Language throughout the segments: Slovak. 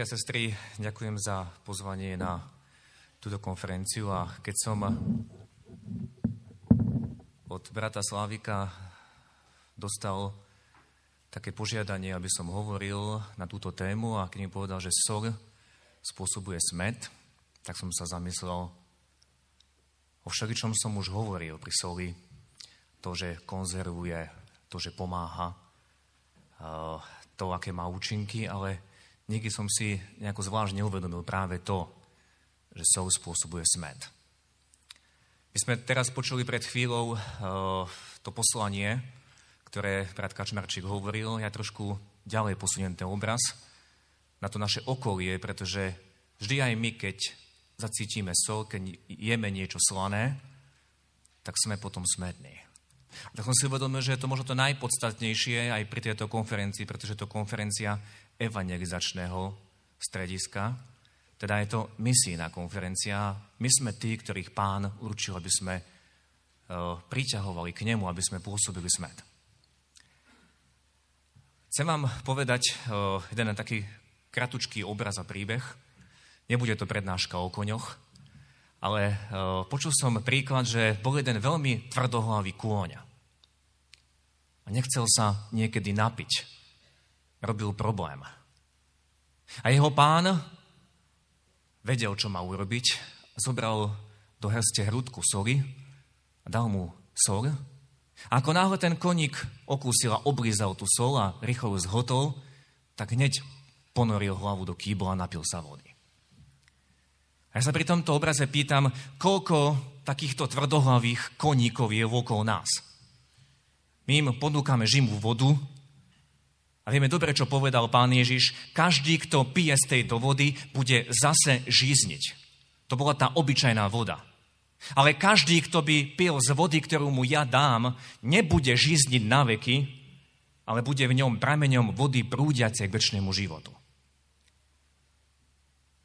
Bratia a sestry, ďakujem za pozvanie na túto konferenciu a keď som od brata Slávika dostal také požiadanie, aby som hovoril na túto tému a keď mi povedal, že sol spôsobuje smet, tak som sa zamyslel o všeličom som už hovoril pri soli, to, že konzervuje, to, že pomáha, to, aké má účinky, ale niekdy som si nejako zvlášť neuvedomil práve to, že sol spôsobuje smet. My sme teraz počuli pred chvíľou uh, to poslanie, ktoré brat Kačmarčík hovoril. Ja trošku ďalej posuniem ten obraz na to naše okolie, pretože vždy aj my, keď zacítime sol, keď jeme niečo slané, tak sme potom smední. Tak som si uvedomil, že je to možno to najpodstatnejšie aj pri tejto konferencii, pretože to konferencia evangelizačného strediska. Teda je to misijná konferencia. My sme tí, ktorých pán určil, aby sme uh, priťahovali k nemu, aby sme pôsobili smet. Chcem vám povedať uh, jeden taký kratučký obraz a príbeh. Nebude to prednáška o koňoch, ale uh, počul som príklad, že bol jeden veľmi tvrdohlavý kôň. A nechcel sa niekedy napiť robil problém. A jeho pán vedel, čo má urobiť. Zobral do hrste hrudku soli a dal mu sol. A ako náhle ten koník okúsil a oblízal tú sol a rýchlo ju zhotol, tak hneď ponoril hlavu do kýbla a napil sa vody. A ja sa pri tomto obraze pýtam, koľko takýchto tvrdohlavých koníkov je okolo nás. My im ponúkame živú vodu, a vieme dobre, čo povedal pán Ježiš. Každý, kto pije z tejto vody, bude zase žízniť. To bola tá obyčajná voda. Ale každý, kto by pil z vody, ktorú mu ja dám, nebude žízniť na veky, ale bude v ňom prameňom vody prúdiace k väčšnému životu.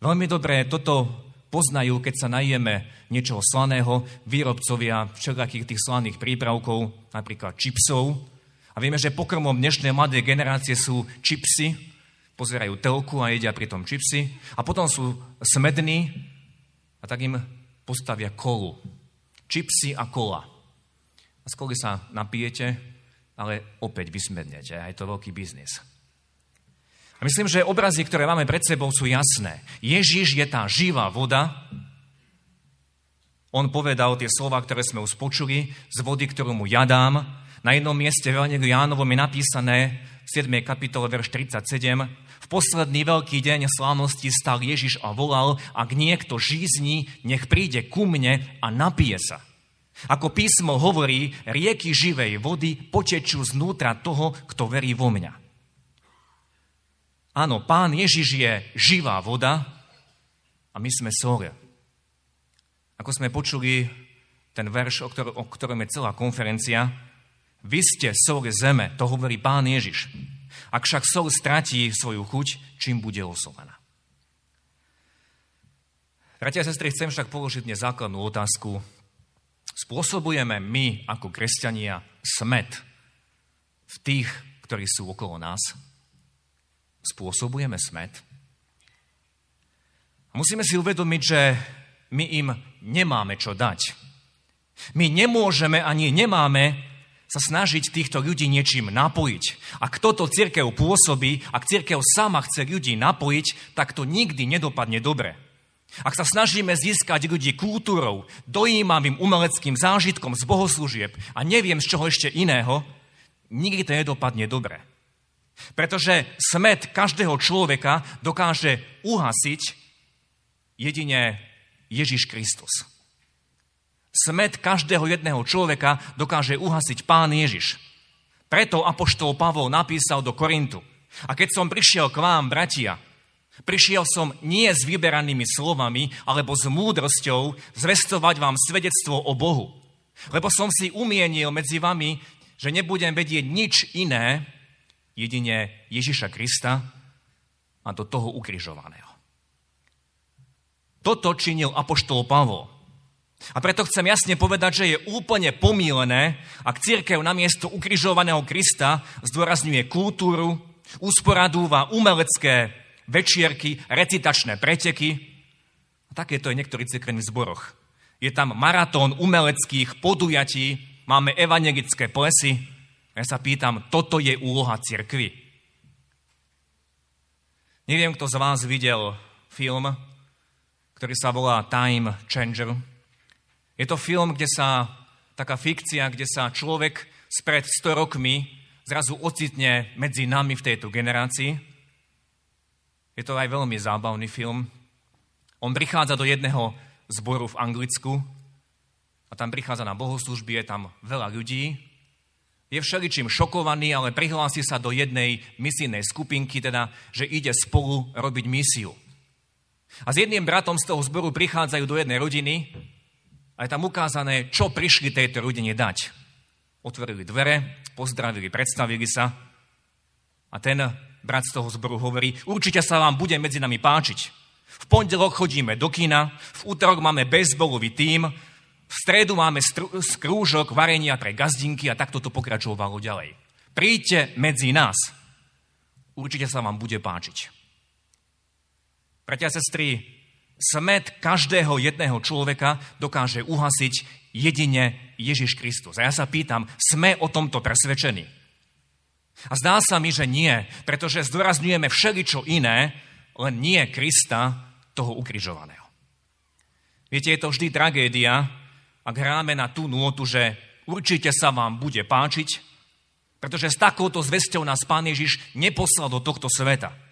Veľmi dobre toto poznajú, keď sa najeme niečoho slaného, výrobcovia všelijakých tých slaných prípravkov, napríklad čipsov, a vieme, že pokrmom dnešnej mladej generácie sú čipsy, pozerajú telku a jedia pritom čipsy. A potom sú smední a tak im postavia kolu. Čipsy a kola. A z koly sa napijete, ale opäť vysmednete. A je to veľký biznis. A myslím, že obrazy, ktoré máme pred sebou, sú jasné. Ježiš je tá živá voda. On povedal tie slova, ktoré sme už počuli, z vody, ktorú mu ja dám, na jednom mieste v Evangeliu Jánovom je napísané v 7. kapitole, verš 37, v posledný veľký deň slávnosti stal Ježiš a volal, ak niekto žízni, nech príde ku mne a napije sa. Ako písmo hovorí, rieky živej vody potečú znútra toho, kto verí vo mňa. Áno, pán Ježiš je živá voda a my sme sole. Ako sme počuli ten verš, o, ktor- o ktorom je celá konferencia, vy ste sol zeme, to hovorí pán Ježiš. Ak však sol stratí svoju chuť, čím bude osolená? Bratia a sestry, chcem však položiť dnes základnú otázku. Spôsobujeme my ako kresťania smet v tých, ktorí sú okolo nás? Spôsobujeme smet? Musíme si uvedomiť, že my im nemáme čo dať. My nemôžeme ani nemáme sa snažiť týchto ľudí niečím napojiť. Ak toto církev pôsobí, ak církev sama chce ľudí napojiť, tak to nikdy nedopadne dobre. Ak sa snažíme získať ľudí kultúrou, dojímavým umeleckým zážitkom z bohoslúžieb a neviem z čoho ešte iného, nikdy to nedopadne dobre. Pretože smet každého človeka dokáže uhasiť jedine Ježiš Kristus. Smet každého jedného človeka dokáže uhasiť Pán Ježiš. Preto apoštol Pavol napísal do Korintu. A keď som prišiel k vám, bratia, prišiel som nie s vyberanými slovami, alebo s múdrosťou zvestovať vám svedectvo o Bohu. Lebo som si umienil medzi vami, že nebudem vedieť nič iné, jedine Ježiša Krista a do toho ukrižovaného. Toto činil apoštol Pavol. A preto chcem jasne povedať, že je úplne pomílené, ak církev namiesto ukrižovaného Krista zdôrazňuje kultúru, usporadúva umelecké večierky, recitačné preteky. A takéto je niektorých cirkevných zboroch. Je tam maratón umeleckých podujatí, máme evangelické plesy. Ja sa pýtam, toto je úloha cirkvy. Neviem, kto z vás videl film, ktorý sa volá Time Changer. Je to film, kde sa, taká fikcia, kde sa človek spred 100 rokmi zrazu ocitne medzi nami v tejto generácii. Je to aj veľmi zábavný film. On prichádza do jedného zboru v Anglicku a tam prichádza na bohoslužby, je tam veľa ľudí. Je všeličím šokovaný, ale prihlási sa do jednej misijnej skupinky, teda, že ide spolu robiť misiu. A s jedným bratom z toho zboru prichádzajú do jednej rodiny a je tam ukázané, čo prišli tejto rodine dať otvorili dvere, pozdravili, predstavili sa a ten brat z toho zboru hovorí, určite sa vám bude medzi nami páčiť. V pondelok chodíme do kina, v útorok máme bezbolový tím, v stredu máme skrúžok varenia pre gazdinky a takto to pokračovalo ďalej. Príďte medzi nás. Určite sa vám bude páčiť. Bratia a sestry, smet každého jedného človeka dokáže uhasiť jedine Ježiš Kristus. A ja sa pýtam, sme o tomto presvedčení? A zdá sa mi, že nie, pretože zdôrazňujeme všeličo iné, len nie Krista, toho ukrižovaného. Viete, je to vždy tragédia, ak hráme na tú nôtu, že určite sa vám bude páčiť, pretože s takouto zvesťou nás Pán Ježiš neposlal do tohto sveta.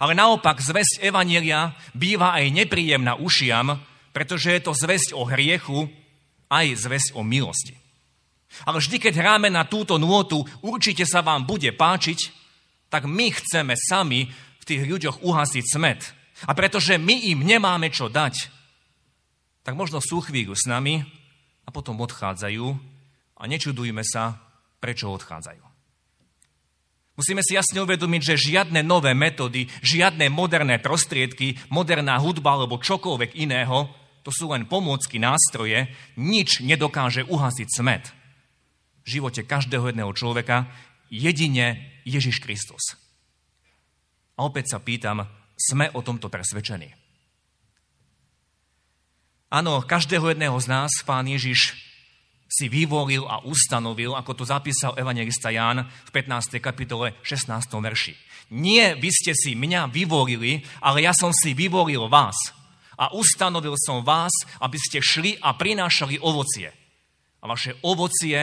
Ale naopak zväzť Evanielia býva aj nepríjemná ušiam, pretože je to zväzť o hriechu, aj zväzť o milosti. Ale vždy, keď hráme na túto nôtu, určite sa vám bude páčiť, tak my chceme sami v tých ľuďoch uhasiť smet. A pretože my im nemáme čo dať, tak možno sú chvíľu s nami a potom odchádzajú a nečudujme sa, prečo odchádzajú. Musíme si jasne uvedomiť, že žiadne nové metódy, žiadne moderné prostriedky, moderná hudba alebo čokoľvek iného to sú len pomôcky, nástroje, nič nedokáže uhasiť smet v živote každého jedného človeka, jedine Ježiš Kristus. A opäť sa pýtam, sme o tomto presvedčení. Áno, každého jedného z nás pán Ježiš si vyvolil a ustanovil, ako to zapísal evangelista Ján v 15. kapitole 16. verši. Nie vy ste si mňa vyvolili, ale ja som si vyvolil vás a ustanovil som vás, aby ste šli a prinášali ovocie. A vaše ovocie,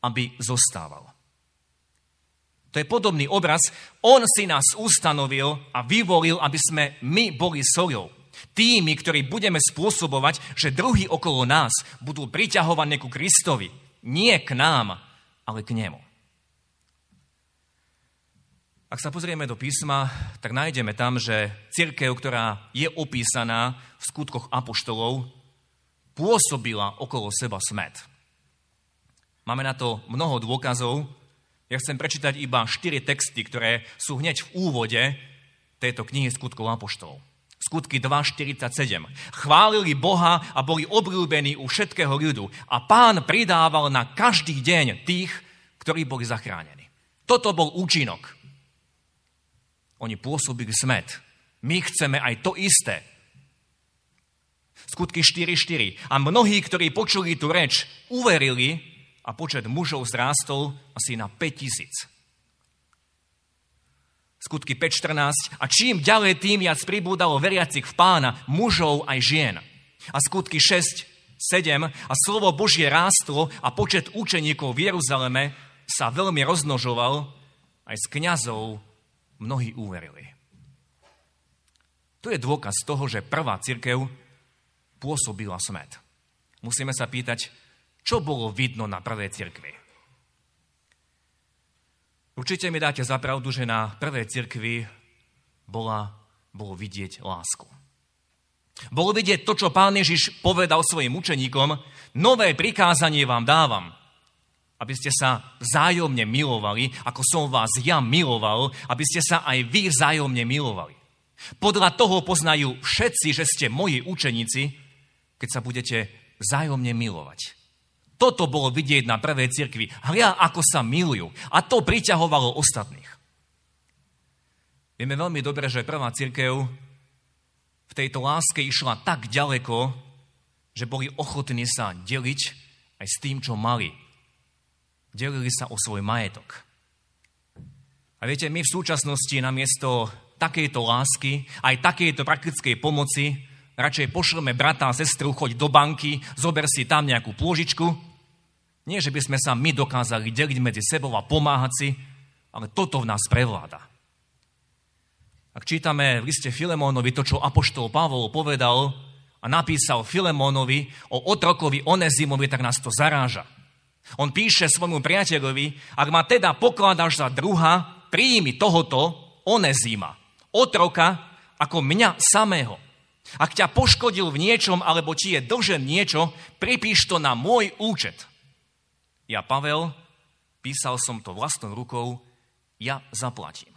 aby zostávalo. To je podobný obraz. On si nás ustanovil a vyvolil, aby sme my boli soľou. Tými, ktorí budeme spôsobovať, že druhí okolo nás budú priťahovaní ku Kristovi. Nie k nám, ale k nemu. Ak sa pozrieme do písma, tak nájdeme tam, že církev, ktorá je opísaná v skutkoch apoštolov, pôsobila okolo seba smet. Máme na to mnoho dôkazov. Ja chcem prečítať iba štyri texty, ktoré sú hneď v úvode tejto knihy skutkov apoštolov. Skutky 2.47. Chválili Boha a boli obľúbení u všetkého ľudu. A pán pridával na každý deň tých, ktorí boli zachránení. Toto bol účinok oni pôsobili smet. My chceme aj to isté. Skutky 4.4. A mnohí, ktorí počuli tú reč, uverili a počet mužov zrástol asi na 5000. Skutky 5.14. A čím ďalej, tým viac pribúdalo veriacich v pána, mužov aj žien. A skutky 6, 7. A slovo Božie rástlo a počet učeníkov v Jeruzaleme sa veľmi roznožoval, aj z kňazov mnohí uverili. To je dôkaz toho, že prvá církev pôsobila smet. Musíme sa pýtať, čo bolo vidno na prvej cirkvi. Určite mi dáte za pravdu, že na prvej cirkvi bola, bolo vidieť lásku. Bolo vidieť to, čo pán Ježiš povedal svojim učeníkom, nové prikázanie vám dávam, aby ste sa vzájomne milovali, ako som vás ja miloval, aby ste sa aj vy vzájomne milovali. Podľa toho poznajú všetci, že ste moji učeníci, keď sa budete vzájomne milovať. Toto bolo vidieť na prvej cirkvi. Hľa, ako sa milujú. A to priťahovalo ostatných. Vieme veľmi dobre, že prvá cirkev v tejto láske išla tak ďaleko, že boli ochotní sa deliť aj s tým, čo mali. Delili sa o svoj majetok. A viete, my v súčasnosti namiesto takejto lásky, aj takejto praktickej pomoci, radšej pošleme brata a sestru, choď do banky, zober si tam nejakú pôžičku nie, že by sme sa my dokázali deliť medzi sebou a pomáhať si, ale toto v nás prevláda. Ak čítame v liste Filemónovi to, čo Apoštol Pavol povedal a napísal Filemónovi o otrokovi Onezimovi, tak nás to zaráža. On píše svojmu priateľovi, ak ma teda pokladáš za druha, príjmi tohoto Onezima, otroka ako mňa samého. Ak ťa poškodil v niečom, alebo ti je dlžen niečo, pripíš to na môj účet. Ja, Pavel, písal som to vlastnou rukou, ja zaplatím.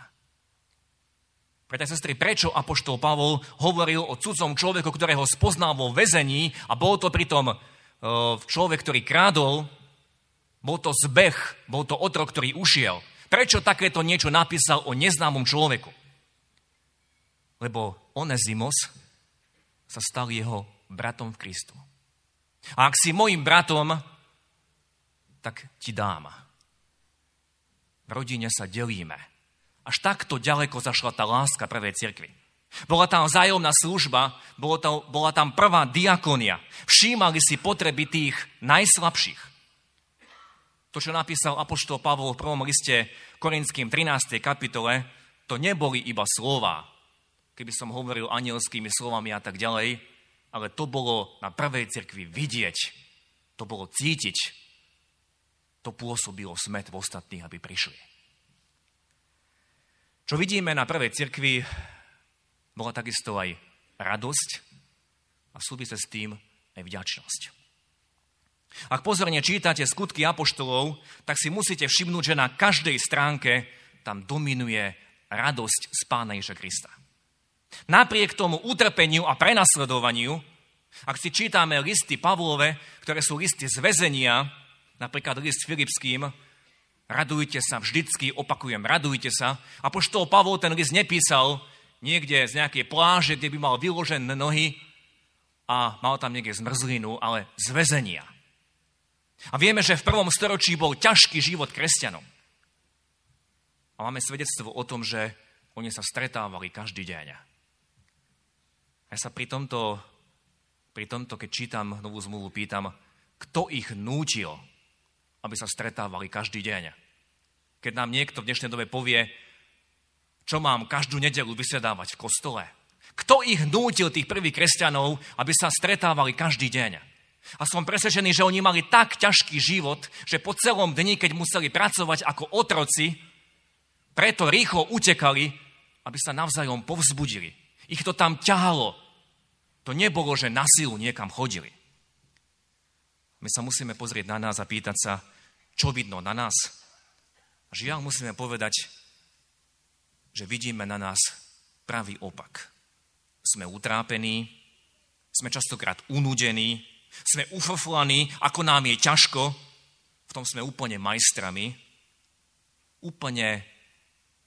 Preto, sestry, prečo Apoštol Pavol hovoril o cudzom človeku, ktorého spoznal vo väzení a bol to pritom uh, človek, ktorý krádol, bol to zbeh, bol to otrok, ktorý ušiel. Prečo takéto niečo napísal o neznámom človeku? Lebo Onezimos sa stal jeho bratom v Kristu. A ak si mojim bratom, tak ti dám. V rodine sa delíme. Až takto ďaleko zašla tá láska prvej cirkvi. Bola tam vzájomná služba, bola tam, bola tam prvá diakonia. Všímali si potreby tých najslabších. To, čo napísal Apoštol Pavol v prvom liste Korinským 13. kapitole, to neboli iba slova, keby som hovoril anielskými slovami a tak ďalej, ale to bolo na prvej cirkvi vidieť, to bolo cítiť, to pôsobilo smet v ostatných, aby prišli. Čo vidíme na prvej cirkvi, bola takisto aj radosť a súvise s tým aj vďačnosť. Ak pozorne čítate skutky apoštolov, tak si musíte všimnúť, že na každej stránke tam dominuje radosť z Pána Ježa Krista. Napriek tomu utrpeniu a prenasledovaniu, ak si čítame listy Pavlove, ktoré sú listy z väzenia, napríklad list Filipským, radujte sa, vždycky opakujem, radujte sa. A poštol Pavol ten list nepísal niekde z nejakej pláže, kde by mal vyložené nohy a mal tam niekde zmrzlinu, ale z väzenia. A vieme, že v prvom storočí bol ťažký život kresťanov. A máme svedectvo o tom, že oni sa stretávali každý deň. Ja sa pri tomto, pri tomto, keď čítam novú zmluvu, pýtam, kto ich nútil aby sa stretávali každý deň. Keď nám niekto v dnešnej dobe povie, čo mám každú nedelu vysedávať v kostole. Kto ich nútil, tých prvých kresťanov, aby sa stretávali každý deň? A som presvedčený, že oni mali tak ťažký život, že po celom dni, keď museli pracovať ako otroci, preto rýchlo utekali, aby sa navzájom povzbudili. Ich to tam ťahalo. To nebolo, že na silu niekam chodili. My sa musíme pozrieť na nás a pýtať sa, čo vidno na nás. Žiaľ musíme povedať, že vidíme na nás pravý opak. Sme utrápení, sme častokrát unudení, sme ufoflaní, ako nám je ťažko, v tom sme úplne majstrami. Úplne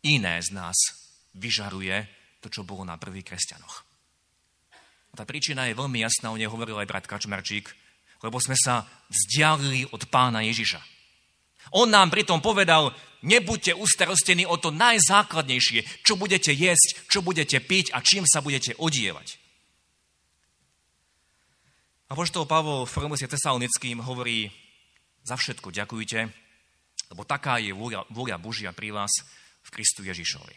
iné z nás vyžaruje to, čo bolo na prvých kresťanoch. A tá príčina je veľmi jasná, o nej hovoril aj brat Kačmarčík, lebo sme sa vzdialili od pána Ježiša. On nám pritom povedal, nebuďte ustarostení o to najzákladnejšie, čo budete jesť, čo budete piť a čím sa budete odievať. A poštol Pavol v 1. Tesalonickým hovorí, za všetko ďakujte, lebo taká je vôľa, vôľa Božia pri vás v Kristu Ježišovi.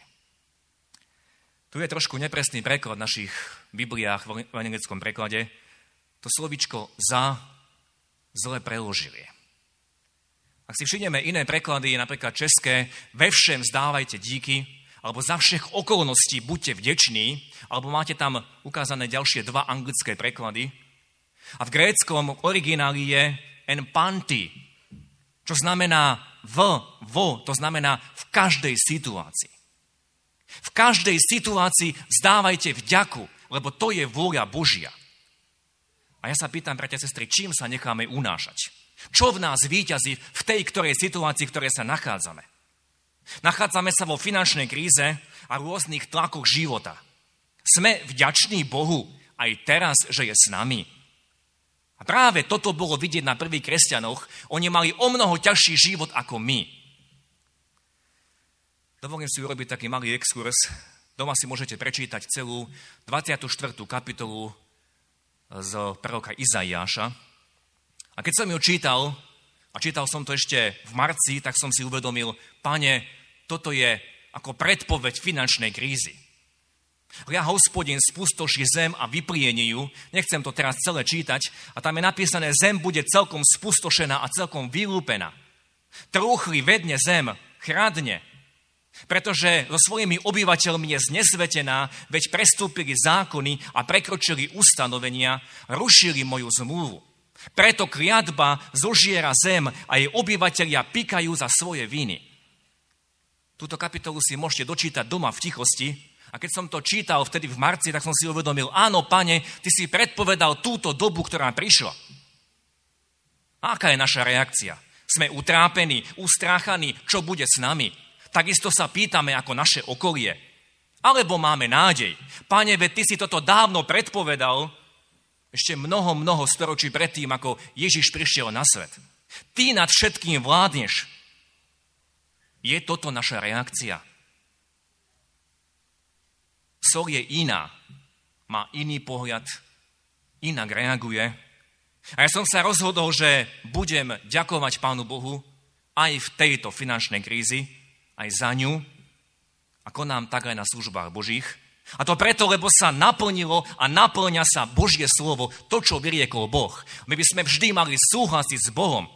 Tu je trošku nepresný preklad v našich Bibliách v anglickom preklade. To slovičko za zle preložili. Ak si všimneme iné preklady, napríklad české, ve všem vzdávajte díky, alebo za všech okolností buďte vdeční, alebo máte tam ukázané ďalšie dva anglické preklady. A v gréckom origináli je en panty, čo znamená v, vo, to znamená v každej situácii. V každej situácii vzdávajte vďaku, lebo to je vôľa Božia. A ja sa pýtam, bratia a sestry, čím sa necháme unášať? Čo v nás výťazí v tej ktorej situácii, v ktorej sa nachádzame? Nachádzame sa vo finančnej kríze a rôznych tlakoch života. Sme vďační Bohu aj teraz, že je s nami. A práve toto bolo vidieť na prvých kresťanoch. Oni mali o mnoho ťažší život ako my. Dovolím si urobiť taký malý exkurs. Doma si môžete prečítať celú 24. kapitolu z proroka Izaiáša. A keď som ju čítal, a čítal som to ešte v marci, tak som si uvedomil, pane, toto je ako predpoveď finančnej krízy. Ja hospodin spustoší zem a vyplienie ju. Nechcem to teraz celé čítať. A tam je napísané, zem bude celkom spustošená a celkom vylúpená. Trúchli vedne zem, chradne, pretože so svojimi obyvateľmi je znesvetená, veď prestúpili zákony a prekročili ustanovenia, rušili moju zmluvu. Preto kliatba zožiera zem a jej obyvateľia pikajú za svoje viny. Túto kapitolu si môžete dočítať doma v tichosti, a keď som to čítal vtedy v marci, tak som si uvedomil, áno, pane, ty si predpovedal túto dobu, ktorá prišla. Aká je naša reakcia? Sme utrápení, ustráchaní, čo bude s nami? Takisto sa pýtame ako naše okolie. Alebo máme nádej. Pane, veď ty si toto dávno predpovedal, ešte mnoho, mnoho storočí predtým, ako Ježiš prišiel na svet. Ty nad všetkým vládneš. Je toto naša reakcia? Sol je iná, má iný pohľad, inak reaguje. A ja som sa rozhodol, že budem ďakovať Pánu Bohu aj v tejto finančnej krízi, aj za ňu, a konám tak aj na službách Božích. A to preto, lebo sa naplnilo a naplňa sa Božie slovo, to, čo vyriekol Boh. My by sme vždy mali súhlasiť s Bohom.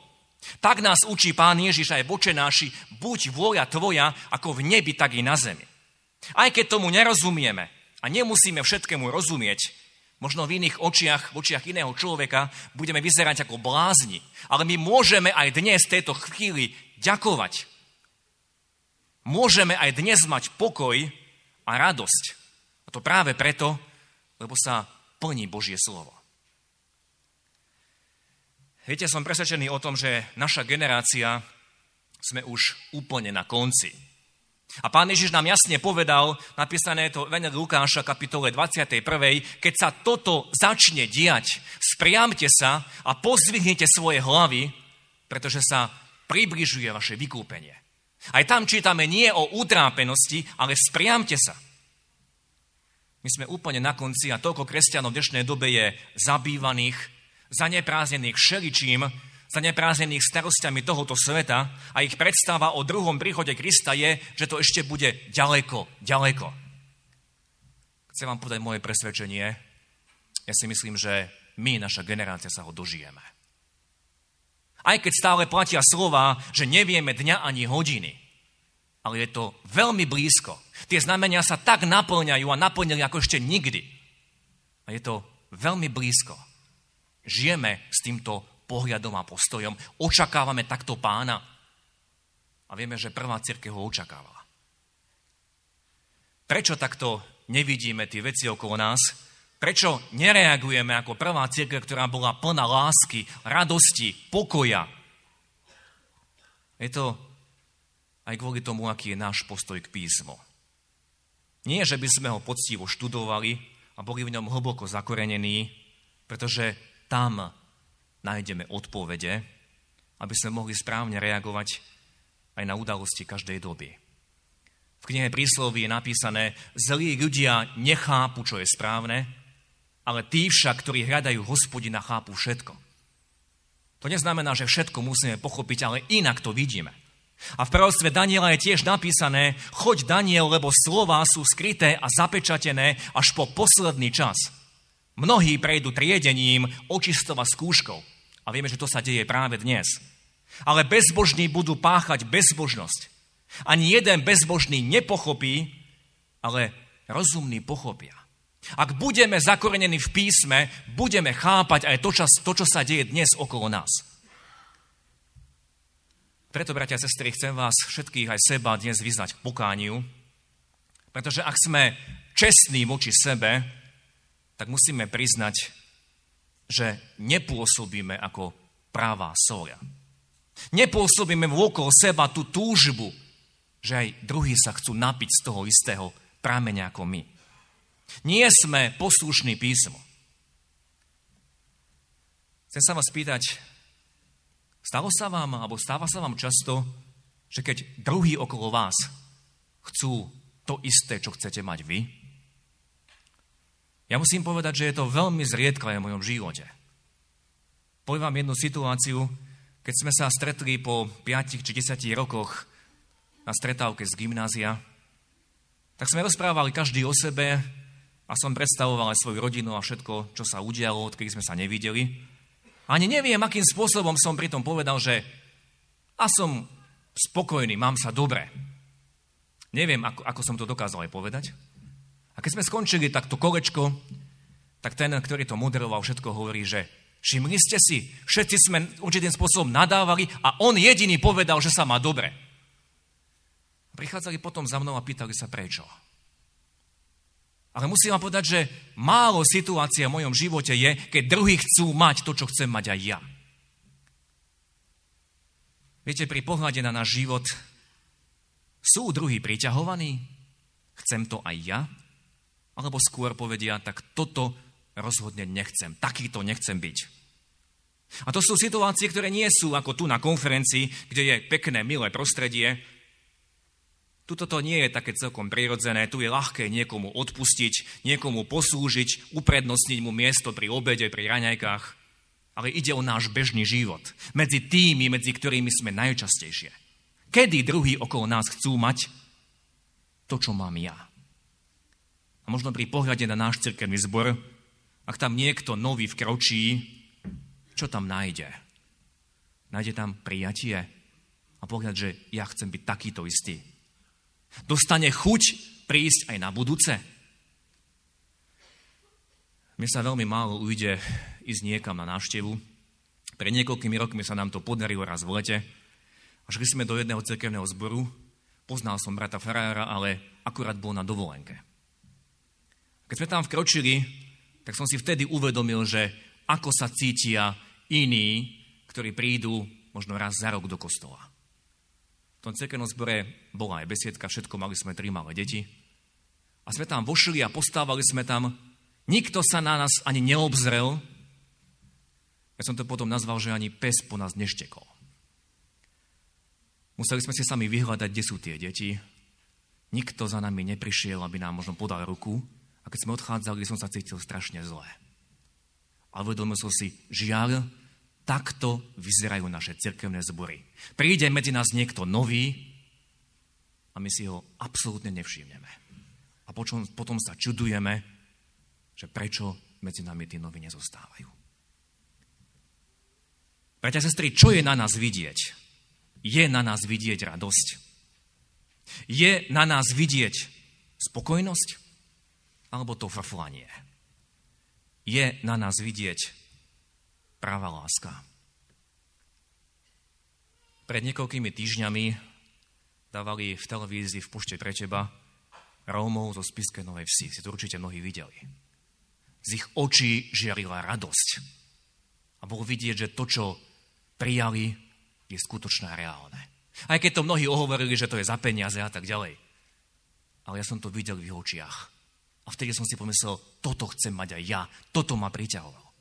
Tak nás učí Pán Ježiš aj vočenáši, buď vôľa tvoja, ako v nebi, tak i na zemi. Aj keď tomu nerozumieme a nemusíme všetkému rozumieť, možno v iných očiach, v očiach iného človeka, budeme vyzerať ako blázni. Ale my môžeme aj dnes, v tejto chvíli, ďakovať. Môžeme aj dnes mať pokoj a radosť. A to práve preto, lebo sa plní Božie slovo. Viete, som presvedčený o tom, že naša generácia sme už úplne na konci a pán Ježiš nám jasne povedal, napísané to v Lukáša kapitole 21. Keď sa toto začne diať, spriamte sa a pozvihnite svoje hlavy, pretože sa približuje vaše vykúpenie. Aj tam čítame nie o utrápenosti, ale spriamte sa. My sme úplne na konci a toľko kresťanov v dnešnej dobe je zabývaných, zaneprázdnených všeličím, zaneprázdnených starostiami tohoto sveta a ich predstava o druhom príchode Krista je, že to ešte bude ďaleko, ďaleko. Chcem vám povedať moje presvedčenie. Ja si myslím, že my, naša generácia, sa ho dožijeme. Aj keď stále platia slova, že nevieme dňa ani hodiny, ale je to veľmi blízko. Tie znamenia sa tak naplňajú a naplnili ako ešte nikdy. A je to veľmi blízko. Žijeme s týmto pohľadom a postojom. Očakávame takto pána. A vieme, že prvá církev ho očakávala. Prečo takto nevidíme tie veci okolo nás? Prečo nereagujeme ako prvá církev, ktorá bola plná lásky, radosti, pokoja? Je to aj kvôli tomu, aký je náš postoj k písmu. Nie, že by sme ho poctivo študovali a boli v ňom hlboko zakorenení, pretože tam nájdeme odpovede, aby sme mohli správne reagovať aj na udalosti každej doby. V knihe prísloví je napísané, zlí ľudia nechápu, čo je správne, ale tí však, ktorí hľadajú hospodina, chápu všetko. To neznamená, že všetko musíme pochopiť, ale inak to vidíme. A v proroctve Daniela je tiež napísané, choď Daniel, lebo slová sú skryté a zapečatené až po posledný čas. Mnohí prejdú triedením, očistova skúškou. A vieme, že to sa deje práve dnes. Ale bezbožní budú páchať bezbožnosť. Ani jeden bezbožný nepochopí, ale rozumní pochopia. Ak budeme zakorenení v písme, budeme chápať aj to, čo, to, čo sa deje dnes okolo nás. Preto, bratia a sestry, chcem vás všetkých aj seba dnes vyznať k pokániu, pretože ak sme čestní voči sebe, tak musíme priznať, že nepôsobíme ako práva soja. Nepôsobíme vôkol seba tú túžbu, že aj druhí sa chcú napiť z toho istého prámeňa ako my. Nie sme poslušný písmo. Chcem sa vás pýtať, stalo sa vám, alebo stáva sa vám často, že keď druhí okolo vás chcú to isté, čo chcete mať vy? Ja musím povedať, že je to veľmi zriedkavé v mojom živote. Poviem vám jednu situáciu, keď sme sa stretli po 5 či 10 rokoch na stretávke z gymnázia, tak sme rozprávali každý o sebe, a som predstavoval aj svoju rodinu a všetko, čo sa udialo, odkedy sme sa nevideli. Ani neviem, akým spôsobom som pritom povedal, že a som spokojný, mám sa dobre. Neviem, ako, ako som to dokázal aj povedať. A keď sme skončili takto kolečko, tak ten, ktorý to moderoval, všetko hovorí, že všimli ste si, všetci sme určitým spôsobom nadávali a on jediný povedal, že sa má dobre. Prichádzali potom za mnou a pýtali sa prečo. Ale musím vám povedať, že málo situácia v mojom živote je, keď druhí chcú mať to, čo chcem mať aj ja. Viete, pri pohľade na náš život sú druhí priťahovaní? Chcem to aj ja? Alebo skôr povedia, tak toto rozhodne nechcem. Takýto nechcem byť. A to sú situácie, ktoré nie sú ako tu na konferencii, kde je pekné, milé prostredie, Tuto to nie je také celkom prirodzené, tu je ľahké niekomu odpustiť, niekomu poslúžiť, uprednostniť mu miesto pri obede, pri raňajkách. Ale ide o náš bežný život. Medzi tými, medzi ktorými sme najčastejšie. Kedy druhý okolo nás chcú mať to, čo mám ja? A možno pri pohľade na náš cirkevný zbor, ak tam niekto nový vkročí, čo tam nájde? Nájde tam prijatie a pohľad, že ja chcem byť takýto istý Dostane chuť prísť aj na budúce? Mne sa veľmi málo ujde ísť niekam na návštevu. Pre niekoľkými rokmi sa nám to podarilo raz v lete. A šli sme do jedného cirkevného zboru. Poznal som brata Farára, ale akurát bol na dovolenke. Keď sme tam vkročili, tak som si vtedy uvedomil, že ako sa cítia iní, ktorí prídu možno raz za rok do kostola. Tom cirkevnom zbore bola aj besiedka, všetko, mali sme tri malé deti. A sme tam vošli a postávali sme tam. Nikto sa na nás ani neobzrel. Ja som to potom nazval, že ani pes po nás neštekol. Museli sme si sami vyhľadať, kde sú tie deti. Nikto za nami neprišiel, aby nám možno podal ruku. A keď sme odchádzali, som sa cítil strašne zle. A uvedomil som si, žiaľ, Takto vyzerajú naše cirkevné zbory. Príde medzi nás niekto nový a my si ho absolútne nevšimneme. A potom, potom sa čudujeme, že prečo medzi nami tí noví nezostávajú. Bratia sestry, čo je na nás vidieť? Je na nás vidieť radosť? Je na nás vidieť spokojnosť? Alebo to frflanie? Je na nás vidieť práva láska. Pred niekoľkými týždňami dávali v televízii v Pušte pre teba Rómov zo Spiske Novej Vsi. Si to určite mnohí videli. Z ich očí žiarila radosť. A bolo vidieť, že to, čo prijali, je skutočné a reálne. Aj keď to mnohí ohovorili, že to je za peniaze a tak ďalej. Ale ja som to videl v ich očiach. A vtedy som si pomyslel, toto chcem mať aj ja, toto ma priťahovalo.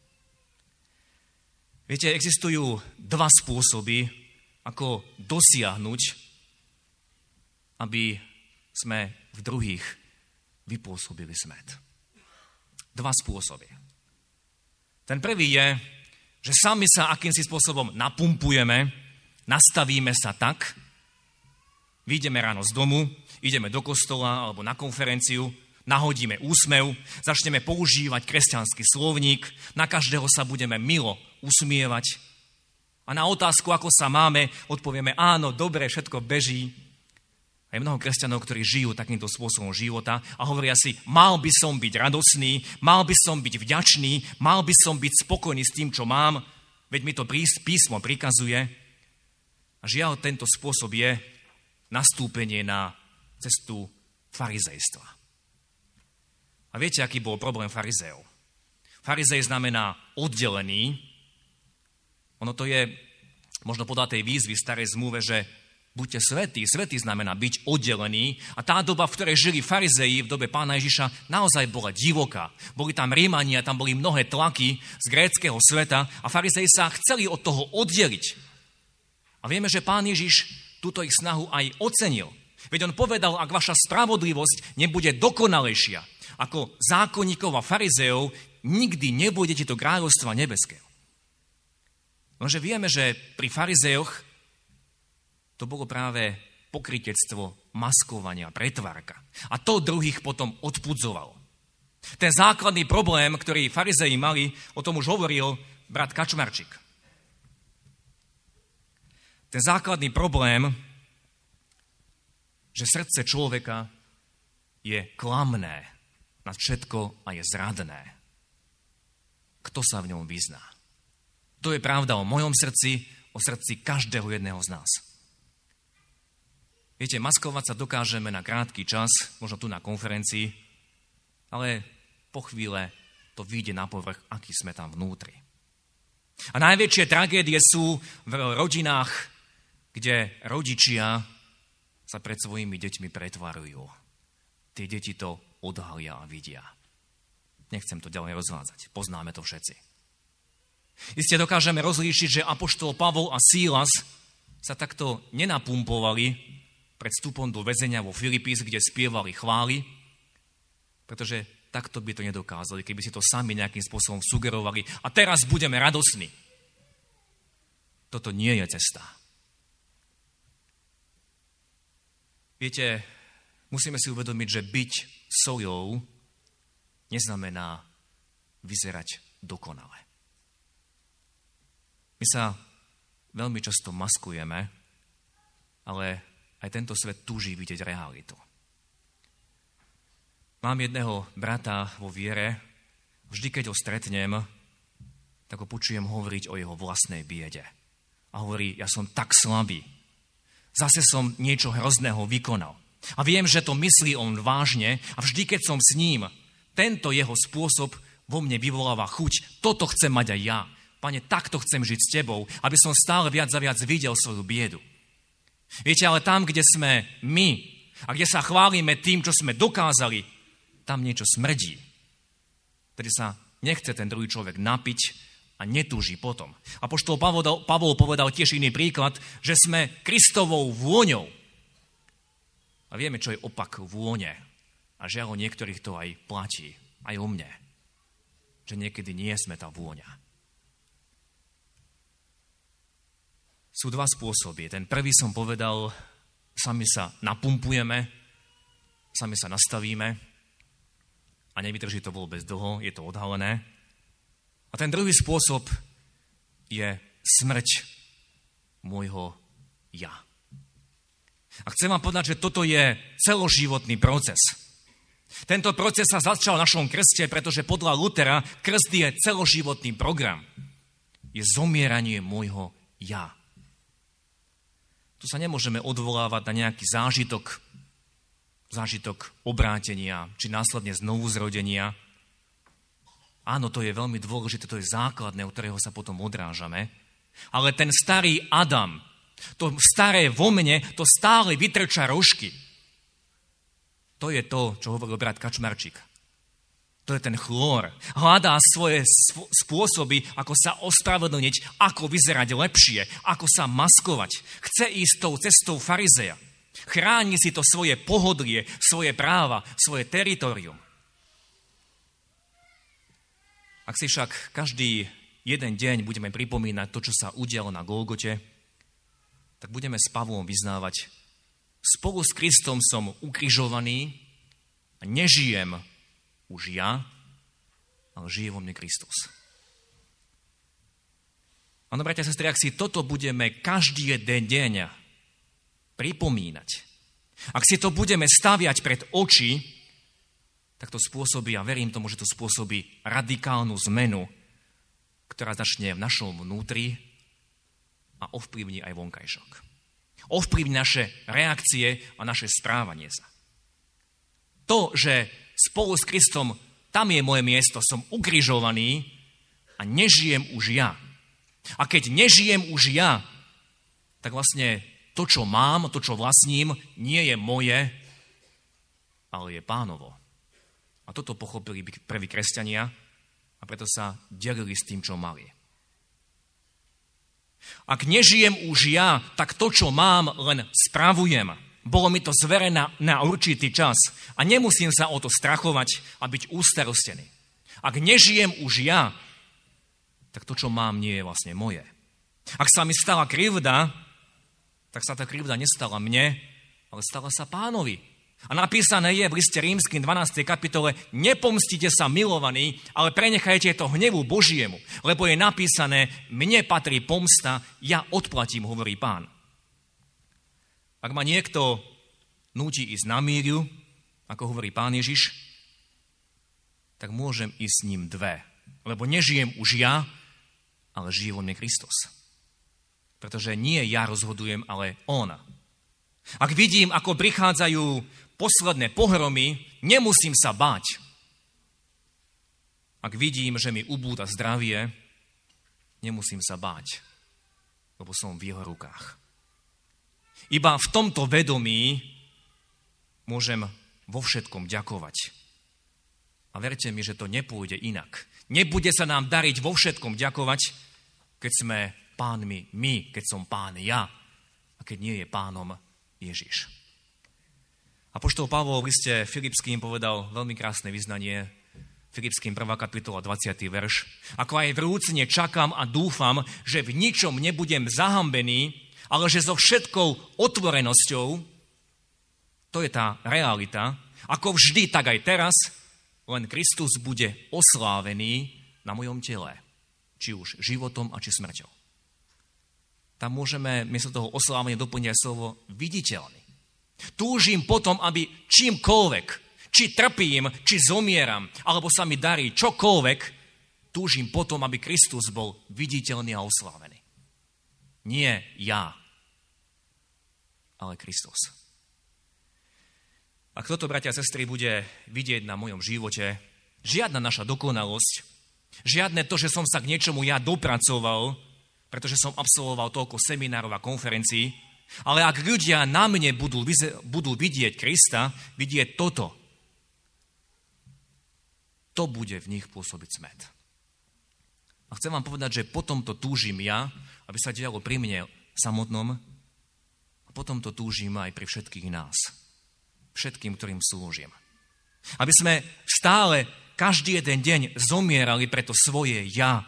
Viete, existujú dva spôsoby, ako dosiahnuť, aby sme v druhých vypôsobili smet. Dva spôsoby. Ten prvý je, že sami sa akýmsi spôsobom napumpujeme, nastavíme sa tak, vyjdeme ráno z domu, ideme do kostola alebo na konferenciu, nahodíme úsmev, začneme používať kresťanský slovník, na každého sa budeme milo usmievať A na otázku, ako sa máme, odpovieme áno, dobre, všetko beží. A je mnoho kresťanov, ktorí žijú takýmto spôsobom života a hovoria si, mal by som byť radosný, mal by som byť vďačný, mal by som byť spokojný s tým, čo mám, veď mi to písmo prikazuje. A žiaľ, tento spôsob je nastúpenie na cestu farizejstva. A viete, aký bol problém farizeov? Farizej znamená oddelený. Ono to je možno podľa tej výzvy starej zmluve, že buďte svetí. Svetý znamená byť oddelený. A tá doba, v ktorej žili farizeji v dobe pána Ježiša, naozaj bola divoká. Boli tam Rímania, tam boli mnohé tlaky z gréckého sveta a farizeji sa chceli od toho oddeliť. A vieme, že pán Ježiš túto ich snahu aj ocenil. Veď on povedal, ak vaša spravodlivosť nebude dokonalejšia ako zákonníkov a farizeov, nikdy nebudete do kráľovstva nebeského. Lenže vieme, že pri farizejoch to bolo práve pokritectvo, maskovania, pretvárka. A to druhých potom odpudzovalo. Ten základný problém, ktorý farizeji mali, o tom už hovoril brat Kačmarčík. Ten základný problém, že srdce človeka je klamné nad všetko a je zradné. Kto sa v ňom vyzná? To je pravda o mojom srdci, o srdci každého jedného z nás. Viete, maskovať sa dokážeme na krátky čas, možno tu na konferencii, ale po chvíle to vyjde na povrch, aký sme tam vnútri. A najväčšie tragédie sú v rodinách, kde rodičia sa pred svojimi deťmi pretvarujú. Tie deti to odhalia a vidia. Nechcem to ďalej rozvádzať. Poznáme to všetci. Isté dokážeme rozlíšiť, že Apoštol Pavol a Sílas sa takto nenapumpovali pred vstupom do väzenia vo Filipís, kde spievali chvály, pretože takto by to nedokázali, keby si to sami nejakým spôsobom sugerovali. A teraz budeme radosní. Toto nie je cesta. Viete, musíme si uvedomiť, že byť sojou neznamená vyzerať dokonale. My sa veľmi často maskujeme, ale aj tento svet túži vidieť realitu. Mám jedného brata vo viere, vždy keď ho stretnem, tak ho počujem hovoriť o jeho vlastnej biede. A hovorí, ja som tak slabý, Zase som niečo hrozného vykonal. A viem, že to myslí on vážne a vždy, keď som s ním, tento jeho spôsob vo mne vyvoláva chuť. Toto chcem mať aj ja. Pane, takto chcem žiť s tebou, aby som stále viac a viac videl svoju biedu. Viete, ale tam, kde sme my a kde sa chválime tým, čo sme dokázali, tam niečo smrdí. Tedy sa nechce ten druhý človek napiť, a netúži potom. A poštol Pavol, povedal tiež iný príklad, že sme Kristovou vôňou. A vieme, čo je opak vône. A žiaľ, niektorých to aj platí. Aj o mne. Že niekedy nie sme tá vôňa. Sú dva spôsoby. Ten prvý som povedal, sami sa napumpujeme, sami sa nastavíme a nevydrží to vôbec dlho, je to odhalené. A ten druhý spôsob je smrť môjho ja. A chcem vám povedať, že toto je celoživotný proces. Tento proces sa začal v našom krste, pretože podľa Lutera krst je celoživotný program. Je zomieranie môjho ja. Tu sa nemôžeme odvolávať na nejaký zážitok, zážitok obrátenia, či následne znovu zrodenia, Áno, to je veľmi dôležité, to je základné, od ktorého sa potom odrážame. Ale ten starý Adam, to staré vo mne, to stále vytrča rožky. To je to, čo hovoril brat Kačmarčík. To je ten chlór. Hľadá svoje spôsoby, ako sa ospravedlniť, ako vyzerať lepšie, ako sa maskovať. Chce ísť tou cestou farizeja. Chráni si to svoje pohodlie, svoje práva, svoje teritorium. Ak si však každý jeden deň budeme pripomínať to, čo sa udialo na Golgote, tak budeme s Pavlom vyznávať, spolu s Kristom som ukrižovaný a nežijem už ja, ale žije vo mne Kristus. Áno, bratia a sestry, ak si toto budeme každý jeden deň pripomínať, ak si to budeme staviať pred oči, tak to spôsobí, a verím tomu, že to spôsobí radikálnu zmenu, ktorá začne v našom vnútri a ovplyvní aj vonkajšok. Ovplyvní naše reakcie a naše správanie sa. To, že spolu s Kristom tam je moje miesto, som ukrižovaný a nežijem už ja, a keď nežijem už ja, tak vlastne to, čo mám, to, čo vlastním, nie je moje, ale je pánovo. A toto pochopili prví kresťania a preto sa delili s tým, čo mali. Ak nežijem už ja, tak to, čo mám, len spravujem. Bolo mi to zverené na určitý čas a nemusím sa o to strachovať a byť ústarostený. Ak nežijem už ja, tak to, čo mám, nie je vlastne moje. Ak sa mi stala krivda, tak sa tá krivda nestala mne, ale stala sa pánovi. A napísané je v liste rímským 12. kapitole, nepomstite sa milovaní, ale prenechajte to hnevu Božiemu, lebo je napísané, mne patrí pomsta, ja odplatím, hovorí pán. Ak ma niekto núti ísť na míriu, ako hovorí pán Ježiš, tak môžem ísť s ním dve. Lebo nežijem už ja, ale žije vo mne Kristus. Pretože nie ja rozhodujem, ale On. Ak vidím, ako prichádzajú posledné pohromy, nemusím sa báť. Ak vidím, že mi ubúda zdravie, nemusím sa báť, lebo som v jeho rukách. Iba v tomto vedomí môžem vo všetkom ďakovať. A verte mi, že to nepôjde inak. Nebude sa nám dariť vo všetkom ďakovať, keď sme pánmi my, keď som pán ja a keď nie je pánom Ježiš. A poštol Pavol v liste Filipským povedal veľmi krásne vyznanie, Filipským 1. kapitola 20. verš. Ako aj vrúcne čakám a dúfam, že v ničom nebudem zahambený, ale že so všetkou otvorenosťou, to je tá realita, ako vždy, tak aj teraz, len Kristus bude oslávený na mojom tele. Či už životom a či smrťou. Tam môžeme miesto toho oslávenia doplniť aj slovo viditeľný. Túžim potom, aby čímkoľvek, či trpím, či zomieram, alebo sa mi darí čokoľvek, túžim potom, aby Kristus bol viditeľný a oslávený. Nie ja, ale Kristus. Ak toto, bratia a sestry, bude vidieť na mojom živote, žiadna naša dokonalosť, žiadne to, že som sa k niečomu ja dopracoval, pretože som absolvoval toľko seminárov a konferencií, ale ak ľudia na mne budú, budú vidieť Krista, vidieť toto, to bude v nich pôsobiť smet. A chcem vám povedať, že potom to túžim ja, aby sa dialo pri mne samotnom, a potom to túžim aj pri všetkých nás všetkým, ktorým slúžim. Aby sme stále každý jeden deň zomierali pre to svoje ja.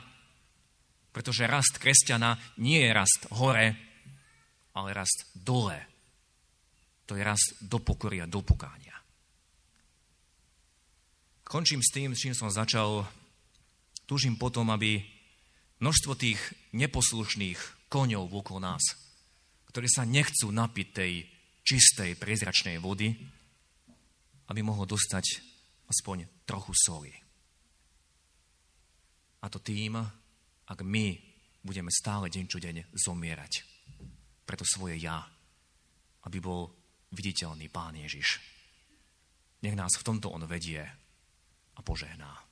Pretože rast kresťana nie je rast hore, ale rast dole. To je rast do pokory a do pokánia. Končím s tým, s čím som začal. Túžim potom, aby množstvo tých neposlušných koňov okolo nás, ktorí sa nechcú napiť tej čistej, priezračnej vody, aby mohol dostať aspoň trochu soli. A to tým, ak my budeme stále deň čo deň zomierať. Preto svoje ja, aby bol viditeľný Pán Ježiš. Nech nás v tomto On vedie a požehná.